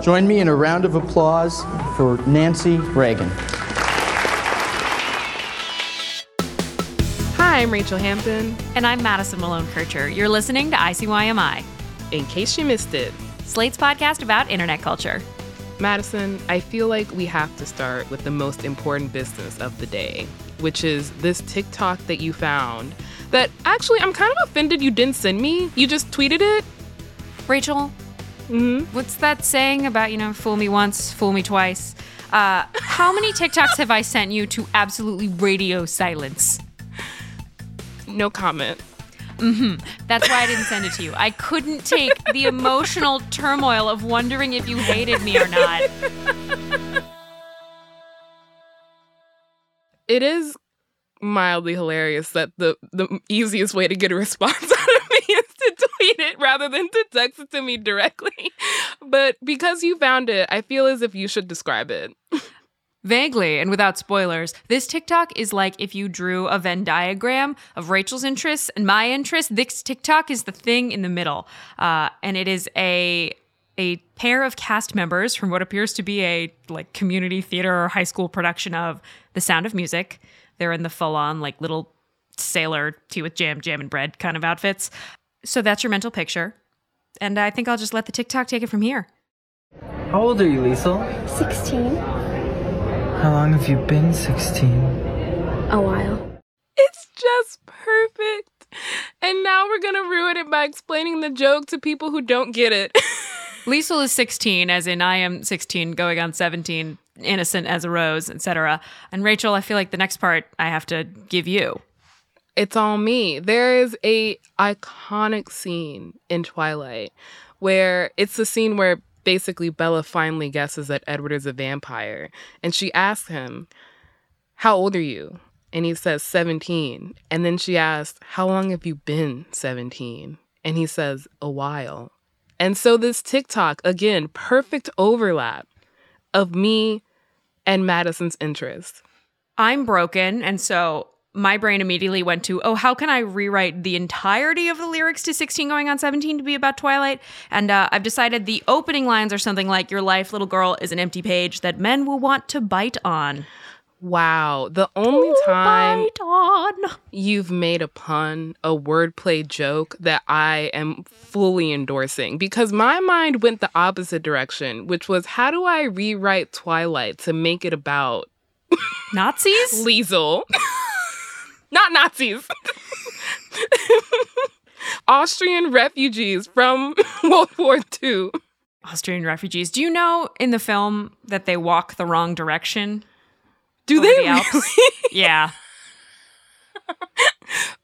Join me in a round of applause for Nancy Reagan. Hi, I'm Rachel Hampton. And I'm Madison Malone Kircher. You're listening to ICYMI. In case you missed it, Slate's podcast about internet culture. Madison, I feel like we have to start with the most important business of the day, which is this TikTok that you found. That actually, I'm kind of offended you didn't send me. You just tweeted it. Rachel, Mm-hmm. what's that saying about, you know, fool me once, fool me twice? Uh, how many TikToks have I sent you to absolutely radio silence? No comment. Mm-hmm. That's why I didn't send it to you. I couldn't take the emotional turmoil of wondering if you hated me or not. It is mildly hilarious that the the easiest way to get a response out of me is to tweet it rather than to text it to me directly. But because you found it, I feel as if you should describe it. Vaguely and without spoilers, this TikTok is like if you drew a Venn diagram of Rachel's interests and my interests. This TikTok is the thing in the middle, uh, and it is a a pair of cast members from what appears to be a like community theater or high school production of The Sound of Music. They're in the full on like little sailor tea with jam, jam and bread kind of outfits. So that's your mental picture, and I think I'll just let the TikTok take it from here. How old are you, Liesel? 16. How long have you been 16? A while. It's just perfect. And now we're going to ruin it by explaining the joke to people who don't get it. Liesel is 16, as in I am 16, going on 17, innocent as a rose, etc. And Rachel, I feel like the next part I have to give you. It's all me. There is a iconic scene in Twilight where it's the scene where basically Bella finally guesses that Edward is a vampire and she asks him, "How old are you?" And he says 17. And then she asks, "How long have you been 17?" And he says, "A while." And so this TikTok, again, perfect overlap of me and Madison's interest. I'm broken, and so my brain immediately went to, oh, how can I rewrite the entirety of the lyrics to 16 going on 17 to be about Twilight? And uh, I've decided the opening lines are something like, Your life, little girl, is an empty page that men will want to bite on. Wow, the only time Bite on. you've made a pun, a wordplay joke that I am fully endorsing because my mind went the opposite direction, which was how do I rewrite Twilight to make it about Nazis? Liesel? Not Nazis. Austrian refugees from World War II. Austrian refugees. Do you know in the film that they walk the wrong direction? Do they the really? Yeah.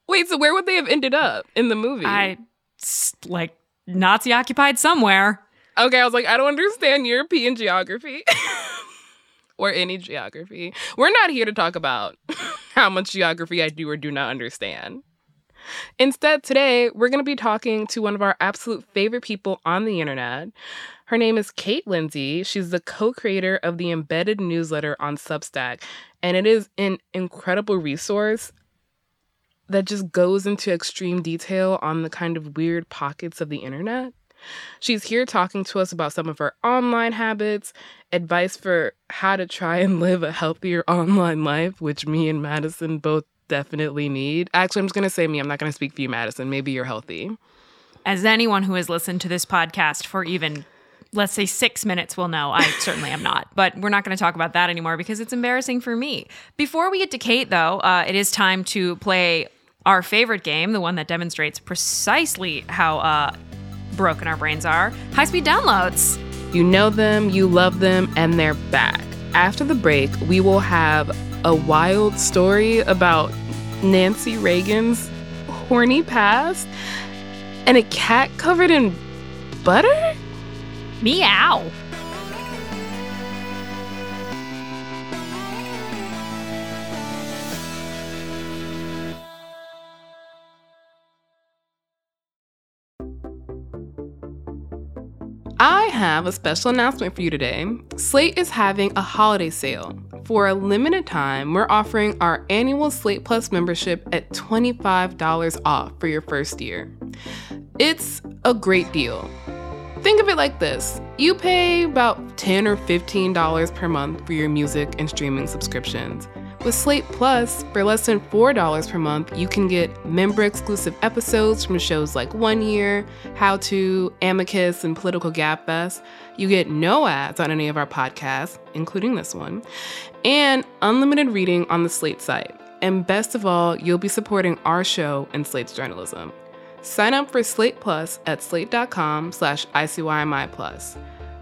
Wait, so where would they have ended up in the movie? I like Nazi occupied somewhere. Okay, I was like, I don't understand European geography or any geography. We're not here to talk about how much geography I do or do not understand. Instead, today, we're going to be talking to one of our absolute favorite people on the internet. Her name is Kate Lindsay. She's the co creator of the embedded newsletter on Substack, and it is an incredible resource that just goes into extreme detail on the kind of weird pockets of the internet. She's here talking to us about some of her online habits, advice for how to try and live a healthier online life, which me and Madison both definitely need. Actually, I'm just going to say me. I'm not going to speak for you, Madison. Maybe you're healthy. As anyone who has listened to this podcast for even, let's say, six minutes will know, I certainly am not. But we're not going to talk about that anymore because it's embarrassing for me. Before we get to Kate, though, uh, it is time to play our favorite game, the one that demonstrates precisely how uh, broken our brains are high speed downloads. You know them, you love them, and they're back. After the break, we will have a wild story about Nancy Reagan's horny past and a cat covered in butter? Meow. I have a special announcement for you today. Slate is having a holiday sale. For a limited time, we're offering our annual Slate Plus membership at $25 off for your first year. It's a great deal. Think of it like this you pay about 10 or $15 per month for your music and streaming subscriptions. With Slate Plus, for less than $4 per month, you can get member exclusive episodes from shows like One Year, How To, Amicus, and Political Gabfest. You get no ads on any of our podcasts, including this one, and unlimited reading on the Slate site. And best of all, you'll be supporting our show and Slate's journalism. Sign up for Slate Plus at slate.com slash ICYMI Plus.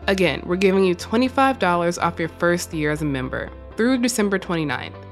Again, we're giving you $25 off your first year as a member through December 29th.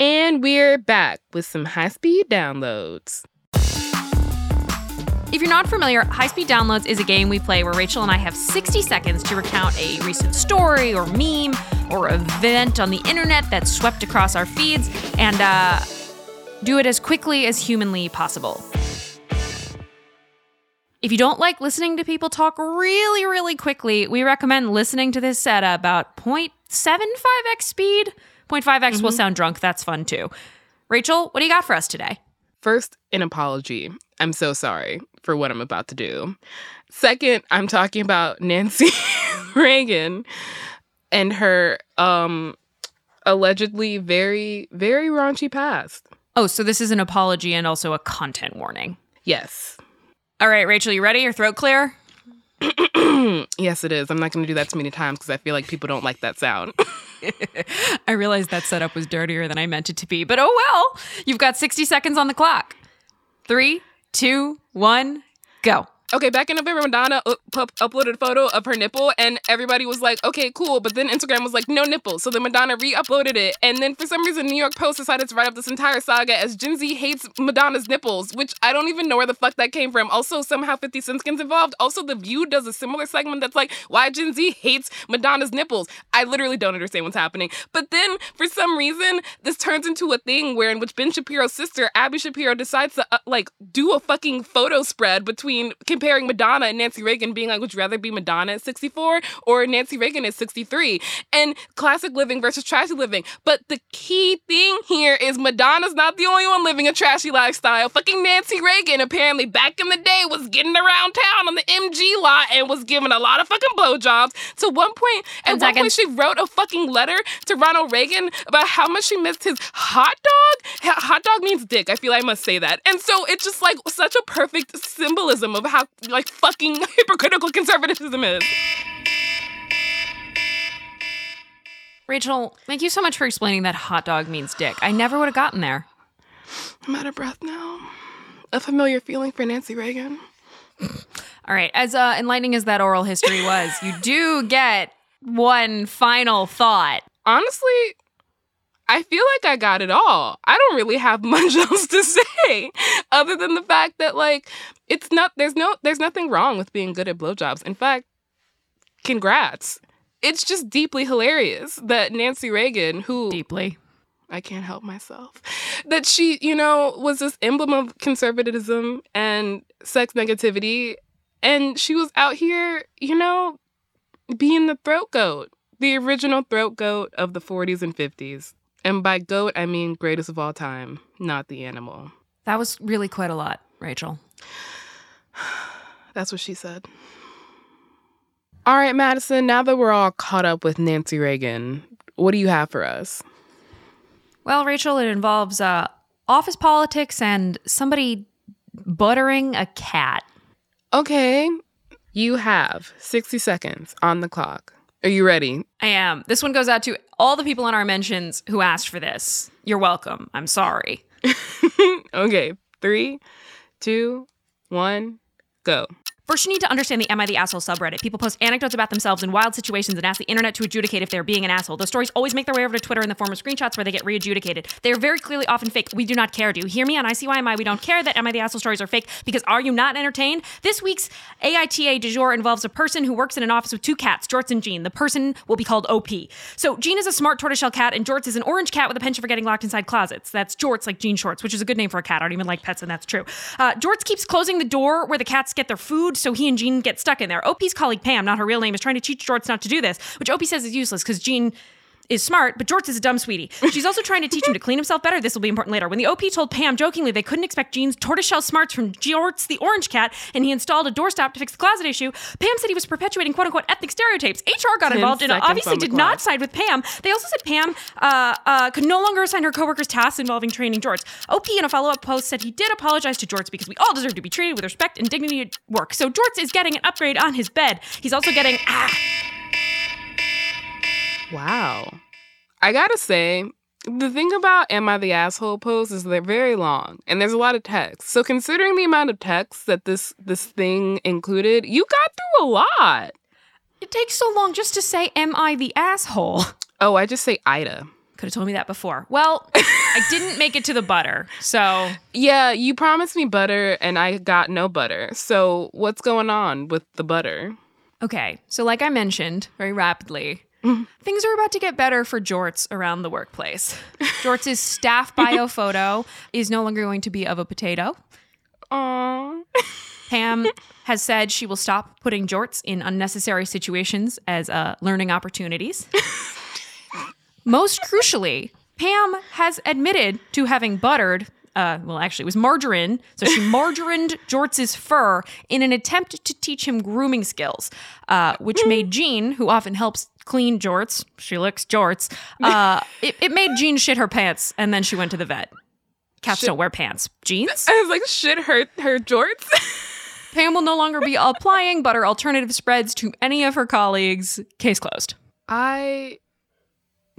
And we're back with some high speed downloads. If you're not familiar, High Speed Downloads is a game we play where Rachel and I have 60 seconds to recount a recent story or meme or event on the internet that swept across our feeds and uh, do it as quickly as humanly possible. If you don't like listening to people talk really, really quickly, we recommend listening to this at about 0.75x speed. 0.5x will sound drunk. That's fun too. Rachel, what do you got for us today? First, an apology. I'm so sorry for what I'm about to do. Second, I'm talking about Nancy Reagan and her um allegedly very very raunchy past. Oh, so this is an apology and also a content warning. Yes. All right, Rachel, you ready? Your throat clear? yes, it is. I'm not going to do that too many times because I feel like people don't like that sound. I realized that setup was dirtier than I meant it to be, but oh well. You've got 60 seconds on the clock. Three, two, one, go. Okay, back in November, Madonna up, up, uploaded a photo of her nipple, and everybody was like, okay, cool. But then Instagram was like, no nipples. So then Madonna re uploaded it. And then for some reason, New York Post decided to write up this entire saga as Gen Z hates Madonna's nipples, which I don't even know where the fuck that came from. Also, somehow 50 Cent gets involved. Also, The View does a similar segment that's like, why Gen Z hates Madonna's nipples. I literally don't understand what's happening. But then for some reason, this turns into a thing where in which Ben Shapiro's sister, Abby Shapiro, decides to uh, like do a fucking photo spread between comparing Madonna and Nancy Reagan, being like, would you rather be Madonna at 64 or Nancy Reagan at 63? And classic living versus trashy living. But the key thing here is Madonna's not the only one living a trashy lifestyle. Fucking Nancy Reagan, apparently back in the day, was getting around town on the MG lot and was giving a lot of fucking blowjobs. To one point, at one point, she wrote a fucking letter to Ronald Reagan about how much she missed his hot dog. Hot dog means dick. I feel I must say that. And so it's just like such a perfect symbolism of how like fucking hypocritical conservatism is. Rachel, thank you so much for explaining that hot dog means dick. I never would have gotten there. I'm out of breath now. A familiar feeling for Nancy Reagan. All right, as uh, enlightening as that oral history was, you do get one final thought. Honestly, I feel like I got it all. I don't really have much else to say other than the fact that like it's not there's no there's nothing wrong with being good at blowjobs. In fact, congrats. it's just deeply hilarious that Nancy Reagan, who Deeply. I can't help myself. That she, you know, was this emblem of conservatism and sex negativity. And she was out here, you know, being the throat goat, the original throat goat of the 40s and 50s. And by goat, I mean greatest of all time, not the animal. That was really quite a lot, Rachel. That's what she said. All right, Madison, now that we're all caught up with Nancy Reagan, what do you have for us? Well, Rachel, it involves uh, office politics and somebody buttering a cat. Okay, you have 60 seconds on the clock. Are you ready? I am. This one goes out to all the people in our mentions who asked for this. You're welcome. I'm sorry. okay, three, two, one, go. First, you need to understand the Am I the Asshole subreddit. People post anecdotes about themselves in wild situations and ask the internet to adjudicate if they're being an asshole. Those stories always make their way over to Twitter in the form of screenshots where they get re-adjudicated. They are very clearly often fake. We do not care. Do you hear me? On ICYMI, we don't care that Am I the Asshole stories are fake because are you not entertained? This week's AITA du jour involves a person who works in an office with two cats, Jorts and Jean. The person will be called OP. So Jean is a smart tortoiseshell cat and Jorts is an orange cat with a penchant for getting locked inside closets. That's Jorts like Jean Shorts, which is a good name for a cat. I don't even like pets and that's true. Uh, Jorts keeps closing the door where the cats get their food so he and Jean get stuck in there. OP's colleague Pam, not her real name, is trying to teach Jorts not to do this, which OP says is useless because Jean is smart, but Jorts is a dumb sweetie. She's also trying to teach him to clean himself better. This will be important later. When the OP told Pam jokingly they couldn't expect Jean's tortoiseshell smarts from Jorts the orange cat, and he installed a doorstop to fix the closet issue, Pam said he was perpetuating quote unquote ethnic stereotypes. HR got 10 involved and obviously did not side with Pam. They also said Pam uh, uh, could no longer assign her coworkers tasks involving training Jorts. OP in a follow up post said he did apologize to Jorts because we all deserve to be treated with respect and dignity at work. So Jorts is getting an upgrade on his bed. He's also getting ah. Wow. I gotta say, the thing about Am I the Asshole posts is they're very long and there's a lot of text. So considering the amount of text that this this thing included, you got through a lot. It takes so long just to say, Am I the asshole? Oh, I just say Ida. Could have told me that before. Well, I didn't make it to the butter. So Yeah, you promised me butter and I got no butter. So what's going on with the butter? Okay, so like I mentioned very rapidly, things are about to get better for Jorts around the workplace. Jorts' staff bio photo is no longer going to be of a potato. Aww. Pam has said she will stop putting Jorts in unnecessary situations as uh, learning opportunities. Most crucially, Pam has admitted to having buttered. Uh, well, actually, it was margarine. So she margarined Jorts's fur in an attempt to teach him grooming skills, uh, which made Jean, who often helps clean Jorts, she looks Jorts, uh, it, it made Jean shit her pants, and then she went to the vet. Cats don't wear pants. Jeans? I was like, shit hurt her jorts. Pam will no longer be applying butter alternative spreads to any of her colleagues. Case closed. I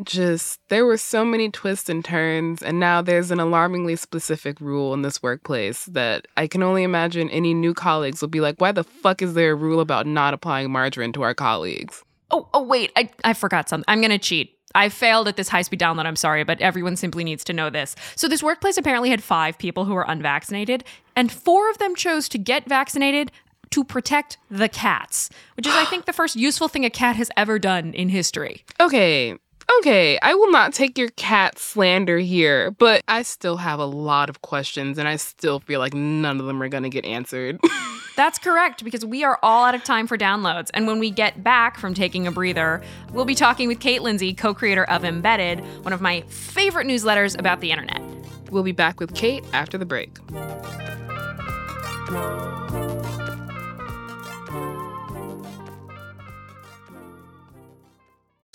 just there were so many twists and turns and now there's an alarmingly specific rule in this workplace that I can only imagine any new colleagues will be like, why the fuck is there a rule about not applying margarine to our colleagues? Oh, oh wait, I, I forgot something. I'm gonna cheat. I failed at this high speed download. I'm sorry, but everyone simply needs to know this. So, this workplace apparently had five people who were unvaccinated, and four of them chose to get vaccinated to protect the cats, which is, I think, the first useful thing a cat has ever done in history. Okay, okay, I will not take your cat slander here, but I still have a lot of questions and I still feel like none of them are gonna get answered. That's correct, because we are all out of time for downloads. And when we get back from taking a breather, we'll be talking with Kate Lindsay, co creator of Embedded, one of my favorite newsletters about the internet. we'll be back with Kate after the break.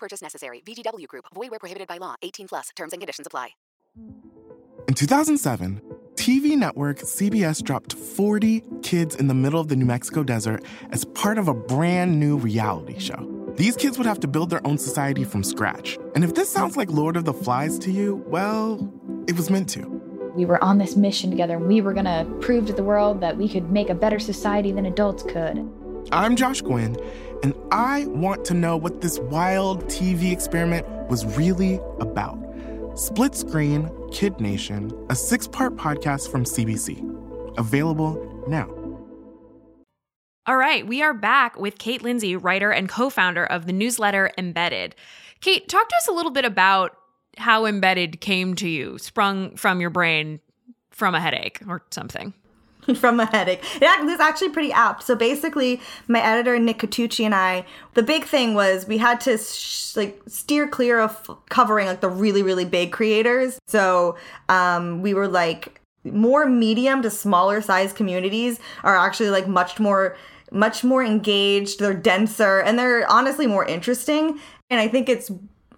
No purchase necessary. VGW Group. Void where prohibited by law. 18 plus. Terms and conditions apply. In 2007, TV network CBS dropped 40 kids in the middle of the New Mexico desert as part of a brand new reality show. These kids would have to build their own society from scratch. And if this sounds like Lord of the Flies to you, well, it was meant to. We were on this mission together, and we were gonna prove to the world that we could make a better society than adults could. I'm Josh Gwynn, and I want to know what this wild TV experiment was really about. Split Screen Kid Nation, a six part podcast from CBC. Available now. All right, we are back with Kate Lindsay, writer and co founder of the newsletter Embedded. Kate, talk to us a little bit about how Embedded came to you, sprung from your brain from a headache or something. from a headache. It is actually pretty apt. So basically, my editor Nick Catucci and I, the big thing was we had to sh- like steer clear of covering like the really really big creators. So um, we were like more medium to smaller size communities are actually like much more much more engaged. They're denser and they're honestly more interesting. And I think it's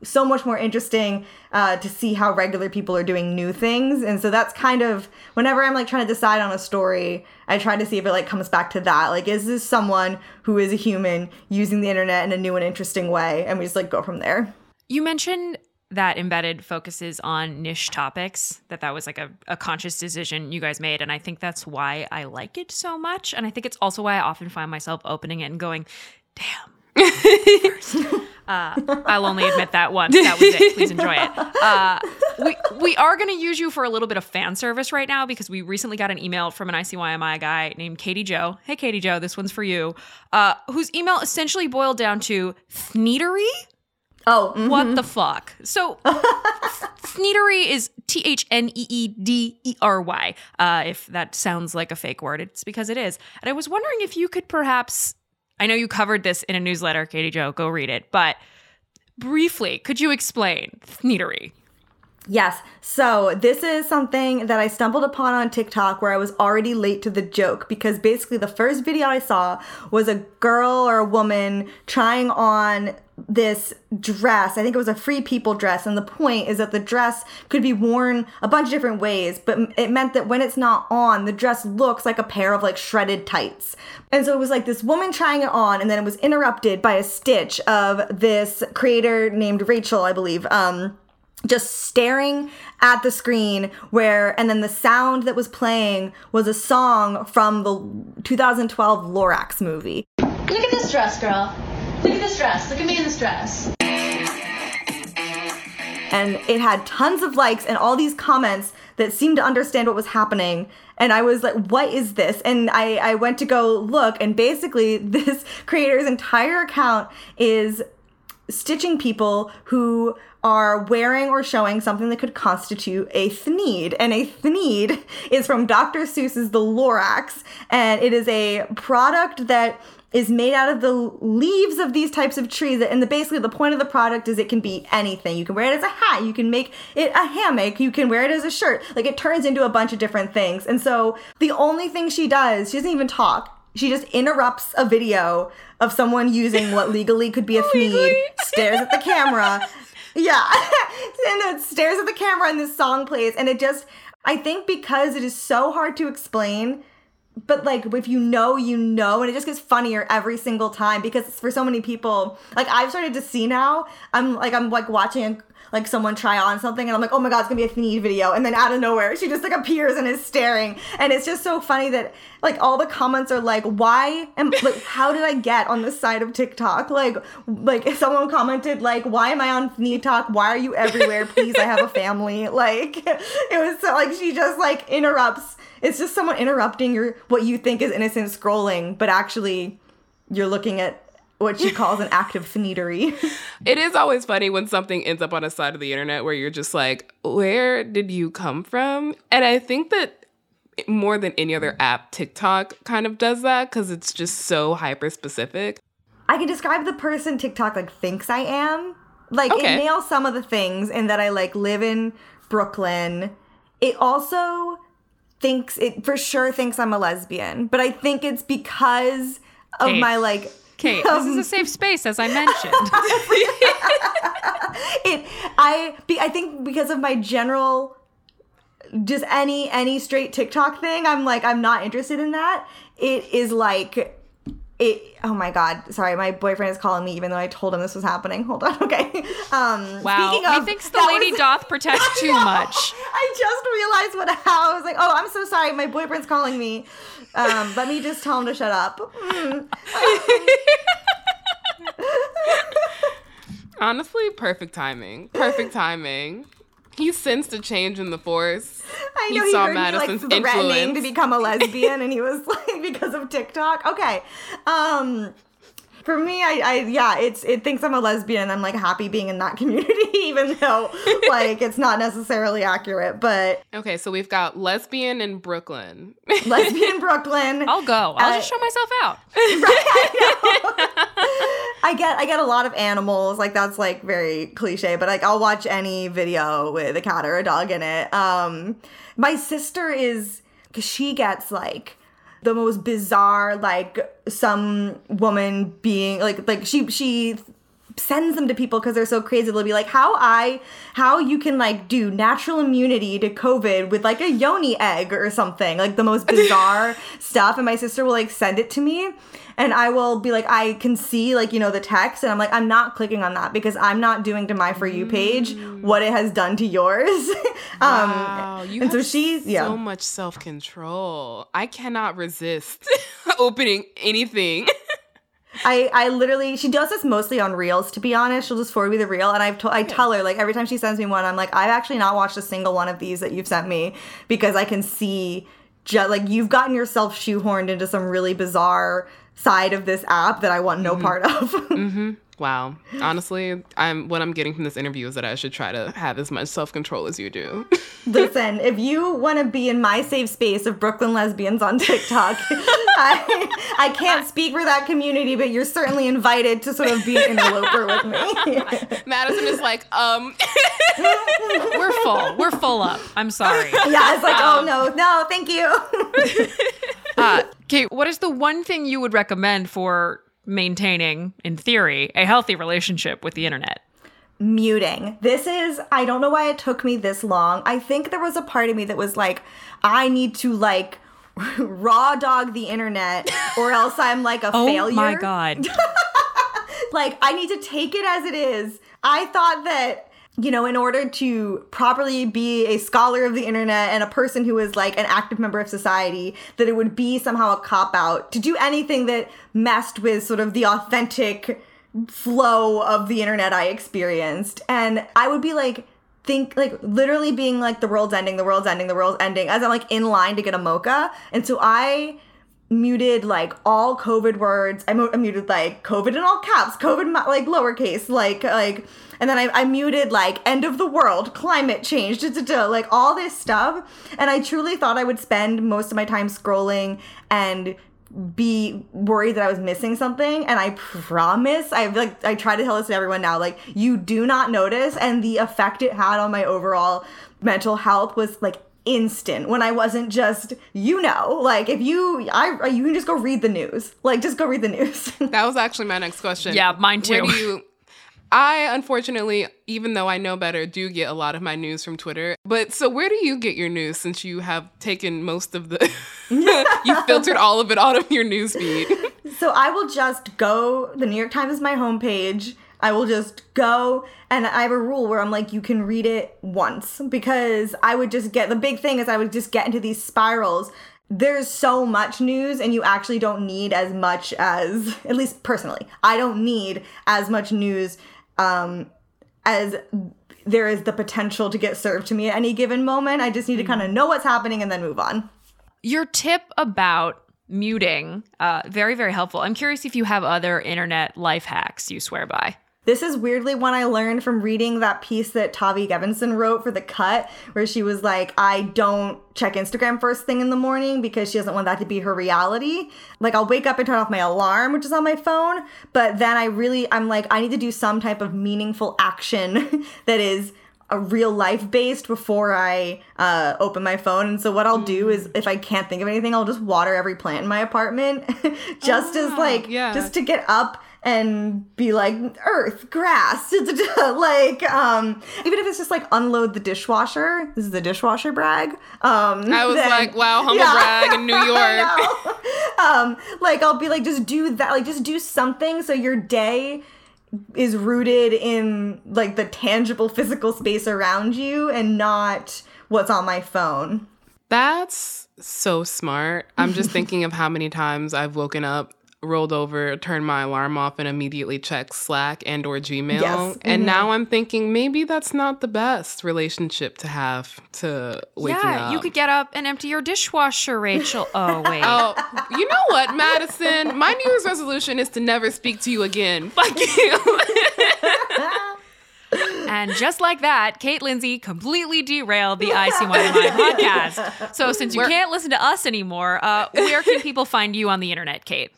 so much more interesting uh, to see how regular people are doing new things. And so that's kind of whenever i'm like trying to decide on a story i try to see if it like comes back to that. Like is this someone who is a human using the internet in a new and interesting way? And we just like go from there. You mentioned that embedded focuses on niche topics that that was like a, a conscious decision you guys made. And i think that's why i like it so much. And i think it's also why i often find myself opening it and going damn uh, I'll only admit that once. That was it. Please enjoy it. Uh, we we are going to use you for a little bit of fan service right now because we recently got an email from an ICYMI guy named Katie Joe. Hey, Katie Joe, this one's for you. Uh, whose email essentially boiled down to thneedery. Oh, mm-hmm. what the fuck? So, thneedery is T H N E E D E R Y. Uh, if that sounds like a fake word, it's because it is. And I was wondering if you could perhaps I know you covered this in a newsletter, Katie Joe. Go read it. But briefly, could you explain thneedery? Yes. So this is something that I stumbled upon on TikTok where I was already late to the joke because basically the first video I saw was a girl or a woman trying on this dress. I think it was a free people dress. And the point is that the dress could be worn a bunch of different ways, but it meant that when it's not on, the dress looks like a pair of like shredded tights. And so it was like this woman trying it on, and then it was interrupted by a stitch of this creator named Rachel, I believe. Um, just staring at the screen where and then the sound that was playing was a song from the 2012 Lorax movie. Look at this dress, girl. Look at this dress. Look at me in this dress. And it had tons of likes and all these comments that seemed to understand what was happening. And I was like, what is this? And I, I went to go look, and basically, this creator's entire account is stitching people who are wearing or showing something that could constitute a thneed. And a thneed is from Dr. Seuss's The Lorax, and it is a product that is made out of the leaves of these types of trees. And the basically the point of the product is it can be anything. You can wear it as a hat. You can make it a hammock. You can wear it as a shirt. Like it turns into a bunch of different things. And so the only thing she does she doesn't even talk. She just interrupts a video of someone using what legally could be a thneed stares at the camera yeah. and it stares at the camera and this song plays. And it just, I think because it is so hard to explain, but like if you know, you know, and it just gets funnier every single time because for so many people, like I've started to see now, I'm like, I'm like watching like someone try on something and I'm like, oh my god, it's gonna be a Thneed video. And then out of nowhere, she just like appears and is staring. And it's just so funny that like all the comments are like, why am like how did I get on this side of TikTok? Like like someone commented like, why am I on Talk? Why are you everywhere? Please, I have a family. Like it was so like she just like interrupts. It's just someone interrupting your what you think is innocent scrolling, but actually you're looking at what she calls an active thneedery. it is always funny when something ends up on a side of the internet where you're just like, where did you come from? And I think that more than any other app, TikTok kind of does that because it's just so hyper specific. I can describe the person TikTok like thinks I am. Like okay. it nails some of the things in that I like live in Brooklyn. It also thinks it for sure thinks I'm a lesbian, but I think it's because of hey. my like Kate, this is a um, safe space, as I mentioned. it, I, I think because of my general, just any any straight TikTok thing, I'm like, I'm not interested in that. It is like, it oh my god sorry my boyfriend is calling me even though i told him this was happening hold on okay um Wow. speaking of, he thinks the lady was- doth protect too much. i just realized what how i was like oh i'm so sorry my boyfriend's calling me um let me just tell him to shut up Mm. Honestly, perfect timing. Perfect timing. He sensed a change in the force. I He know he, saw heard Madison's me like threatening influence. to become a lesbian, and he was like because of TikTok. Okay, um, for me, I, I yeah, it's it thinks I'm a lesbian. and I'm like happy being in that community, even though like it's not necessarily accurate. But Okay, so we've got lesbian in Brooklyn. lesbian Brooklyn, I'll go. I'll Uh, just show myself out. I get I get a lot of animals, like that's like very cliche, but like I'll watch any video with a cat or a dog in it. Um my sister is cuz she gets like the most bizarre like some woman being like like she she sends them to people because they're so crazy. They'll be like, "How I, how you can like do natural immunity to COVID with like a yoni egg or something, like the most bizarre stuff." And my sister will like send it to me, and I will be like, I can see like you know the text, and I'm like, I'm not clicking on that because I'm not doing to my for you page what it has done to yours. um, Wow, you and have so she's yeah. so much self control. I cannot resist opening anything. I, I literally she does this mostly on reels to be honest. She'll just forward me the reel and I've to, I tell her like every time she sends me one I'm like I've actually not watched a single one of these that you've sent me because I can see just like you've gotten yourself shoehorned into some really bizarre side of this app that I want no part of. Hmm Wow. Honestly, I'm what I'm getting from this interview is that I should try to have as much self control as you do. listen if you want to be in my safe space of Brooklyn lesbians on TikTok I, I can't speak for that community but you're certainly invited to sort of be an interloper with me Madison is like, um, We're full. We're full up. I'm sorry. yeah it's like oh no no thank you Uh, Kate, what is the one thing you would recommend for maintaining, in theory, a healthy relationship with the internet? muting. This is I don't know why it took me this long. I think there was a part of me that was like I need to like raw dog the internet or else I'm like a Oh failure. Oh my god. like I need to take it as it is. I thought that you know, in order to properly be a scholar of the internet and a person who is like an active member of society, that it would be somehow a cop out to do anything that messed with sort of the authentic flow of the internet I experienced. And I would be like, think like literally being like the world's ending, the world's ending, the world's ending as I'm like in line to get a mocha. And so I muted like all COVID words. I, muted like COVID in all caps, COVID like lowercase, like like, and then I, I muted like end of the world, climate change, da, da, da, like all this stuff. And I truly thought I would spend most of my time scrolling and be worried that I was missing something. And I promise, I like I try to tell this to everyone now, like you do not notice, and the effect it had on my overall mental health was like instant when I wasn't just, you know, like if you, I, you can just go read the news. Like just go read the news. that was actually my next question. Yeah, mine Where too. do you? I unfortunately, even though I know better, do get a lot of my news from Twitter. But so where do you get your news since you have taken most of the you filtered all of it out of your news feed? so I will just go, the New York Times is my homepage. I will just go and I have a rule where I'm like, you can read it once because I would just get the big thing is I would just get into these spirals. There's so much news, and you actually don't need as much as, at least personally, I don't need as much news um, as there is the potential to get served to me at any given moment. I just need to kind of know what's happening and then move on. Your tip about muting, uh, very, very helpful. I'm curious if you have other internet life hacks you swear by. This is weirdly one I learned from reading that piece that Tavi Gevinson wrote for The Cut, where she was like, I don't check Instagram first thing in the morning because she doesn't want that to be her reality. Like, I'll wake up and turn off my alarm, which is on my phone, but then I really, I'm like, I need to do some type of meaningful action that is a real life based before I uh, open my phone. And so what I'll do is if I can't think of anything, I'll just water every plant in my apartment just as like yeah. just to get up and be like earth, grass, like um even if it's just like unload the dishwasher. This is the dishwasher brag. Um I was then- like, wow, humble Yeah. brag in New York. um like I'll be like just do that like just do something so your day is rooted in like the tangible physical space around you and not what's on my phone. That's so smart. I'm just thinking of how many times I've woken up, rolled over, turned my alarm off, and immediately checked Slack and or Gmail. Yes. And Mhm. now I'm thinking maybe that's not the best relationship to have to waking yeah, up. Yeah, you could get up and empty your dishwasher, Rachel. Oh, wait. Oh, you know what, Madison? My New Year's resolution is to never speak to you again. Fuck you. And just like that, Kate Lindsay completely derailed the ICYMI podcast. So since you We're- can't listen to us anymore, uh, where can people find you on the internet, Kate?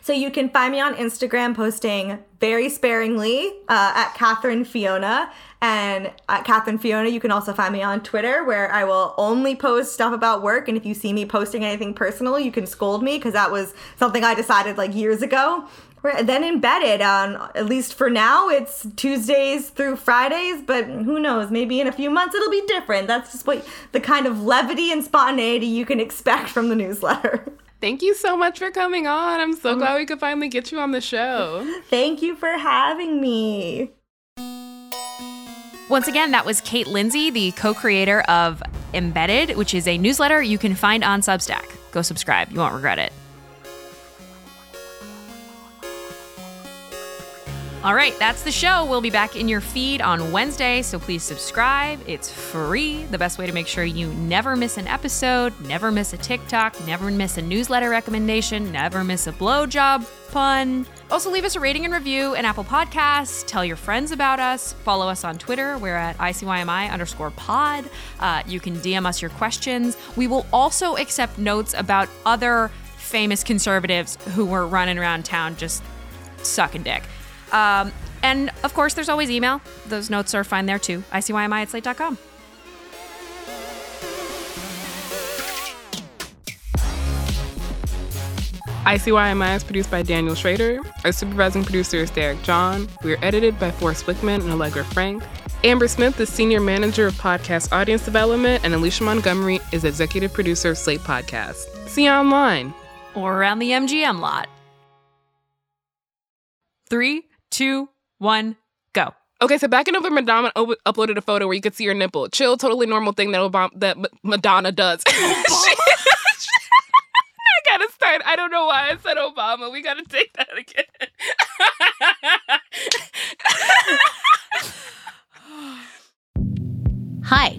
So you can find me on Instagram posting very sparingly uh, at Catherine Fiona. And at Catherine Fiona, you can also find me on Twitter where I will only post stuff about work. And if you see me posting anything personal, you can scold me because that was something I decided like years ago. We're then embedded on, at least for now, it's Tuesdays through Fridays, but who knows? Maybe in a few months it'll be different. That's just what the kind of levity and spontaneity you can expect from the newsletter. Thank you so much for coming on. I'm so oh, glad we could finally get you on the show. Thank you for having me. Once again, that was Kate Lindsay, the co creator of Embedded, which is a newsletter you can find on Substack. Go subscribe, you won't regret it. All right, that's the show. We'll be back in your feed on Wednesday, so please subscribe. It's free. The best way to make sure you never miss an episode, never miss a TikTok, never miss a newsletter recommendation, never miss a blowjob pun. Also, leave us a rating and review in Apple Podcasts. Tell your friends about us. Follow us on Twitter. We're at ICYMI underscore pod. Uh, you can DM us your questions. We will also accept notes about other famous conservatives who were running around town just sucking dick. Um, and of course, there's always email. Those notes are fine there too. ICYMI at slate.com. ICYMI is produced by Daniel Schrader. Our supervising producer is Derek John. We are edited by Forrest Wickman and Allegra Frank. Amber Smith is Senior Manager of Podcast Audience Development, and Alicia Montgomery is Executive Producer of Slate Podcast. See you online. Or around the MGM lot. Three, two, one, go. Okay, so back in November, Madonna o- uploaded a photo where you could see her nipple. Chill, totally normal thing that Obama, that M- Madonna does. I gotta start. I don't know why I said Obama. We gotta take that again. Hi,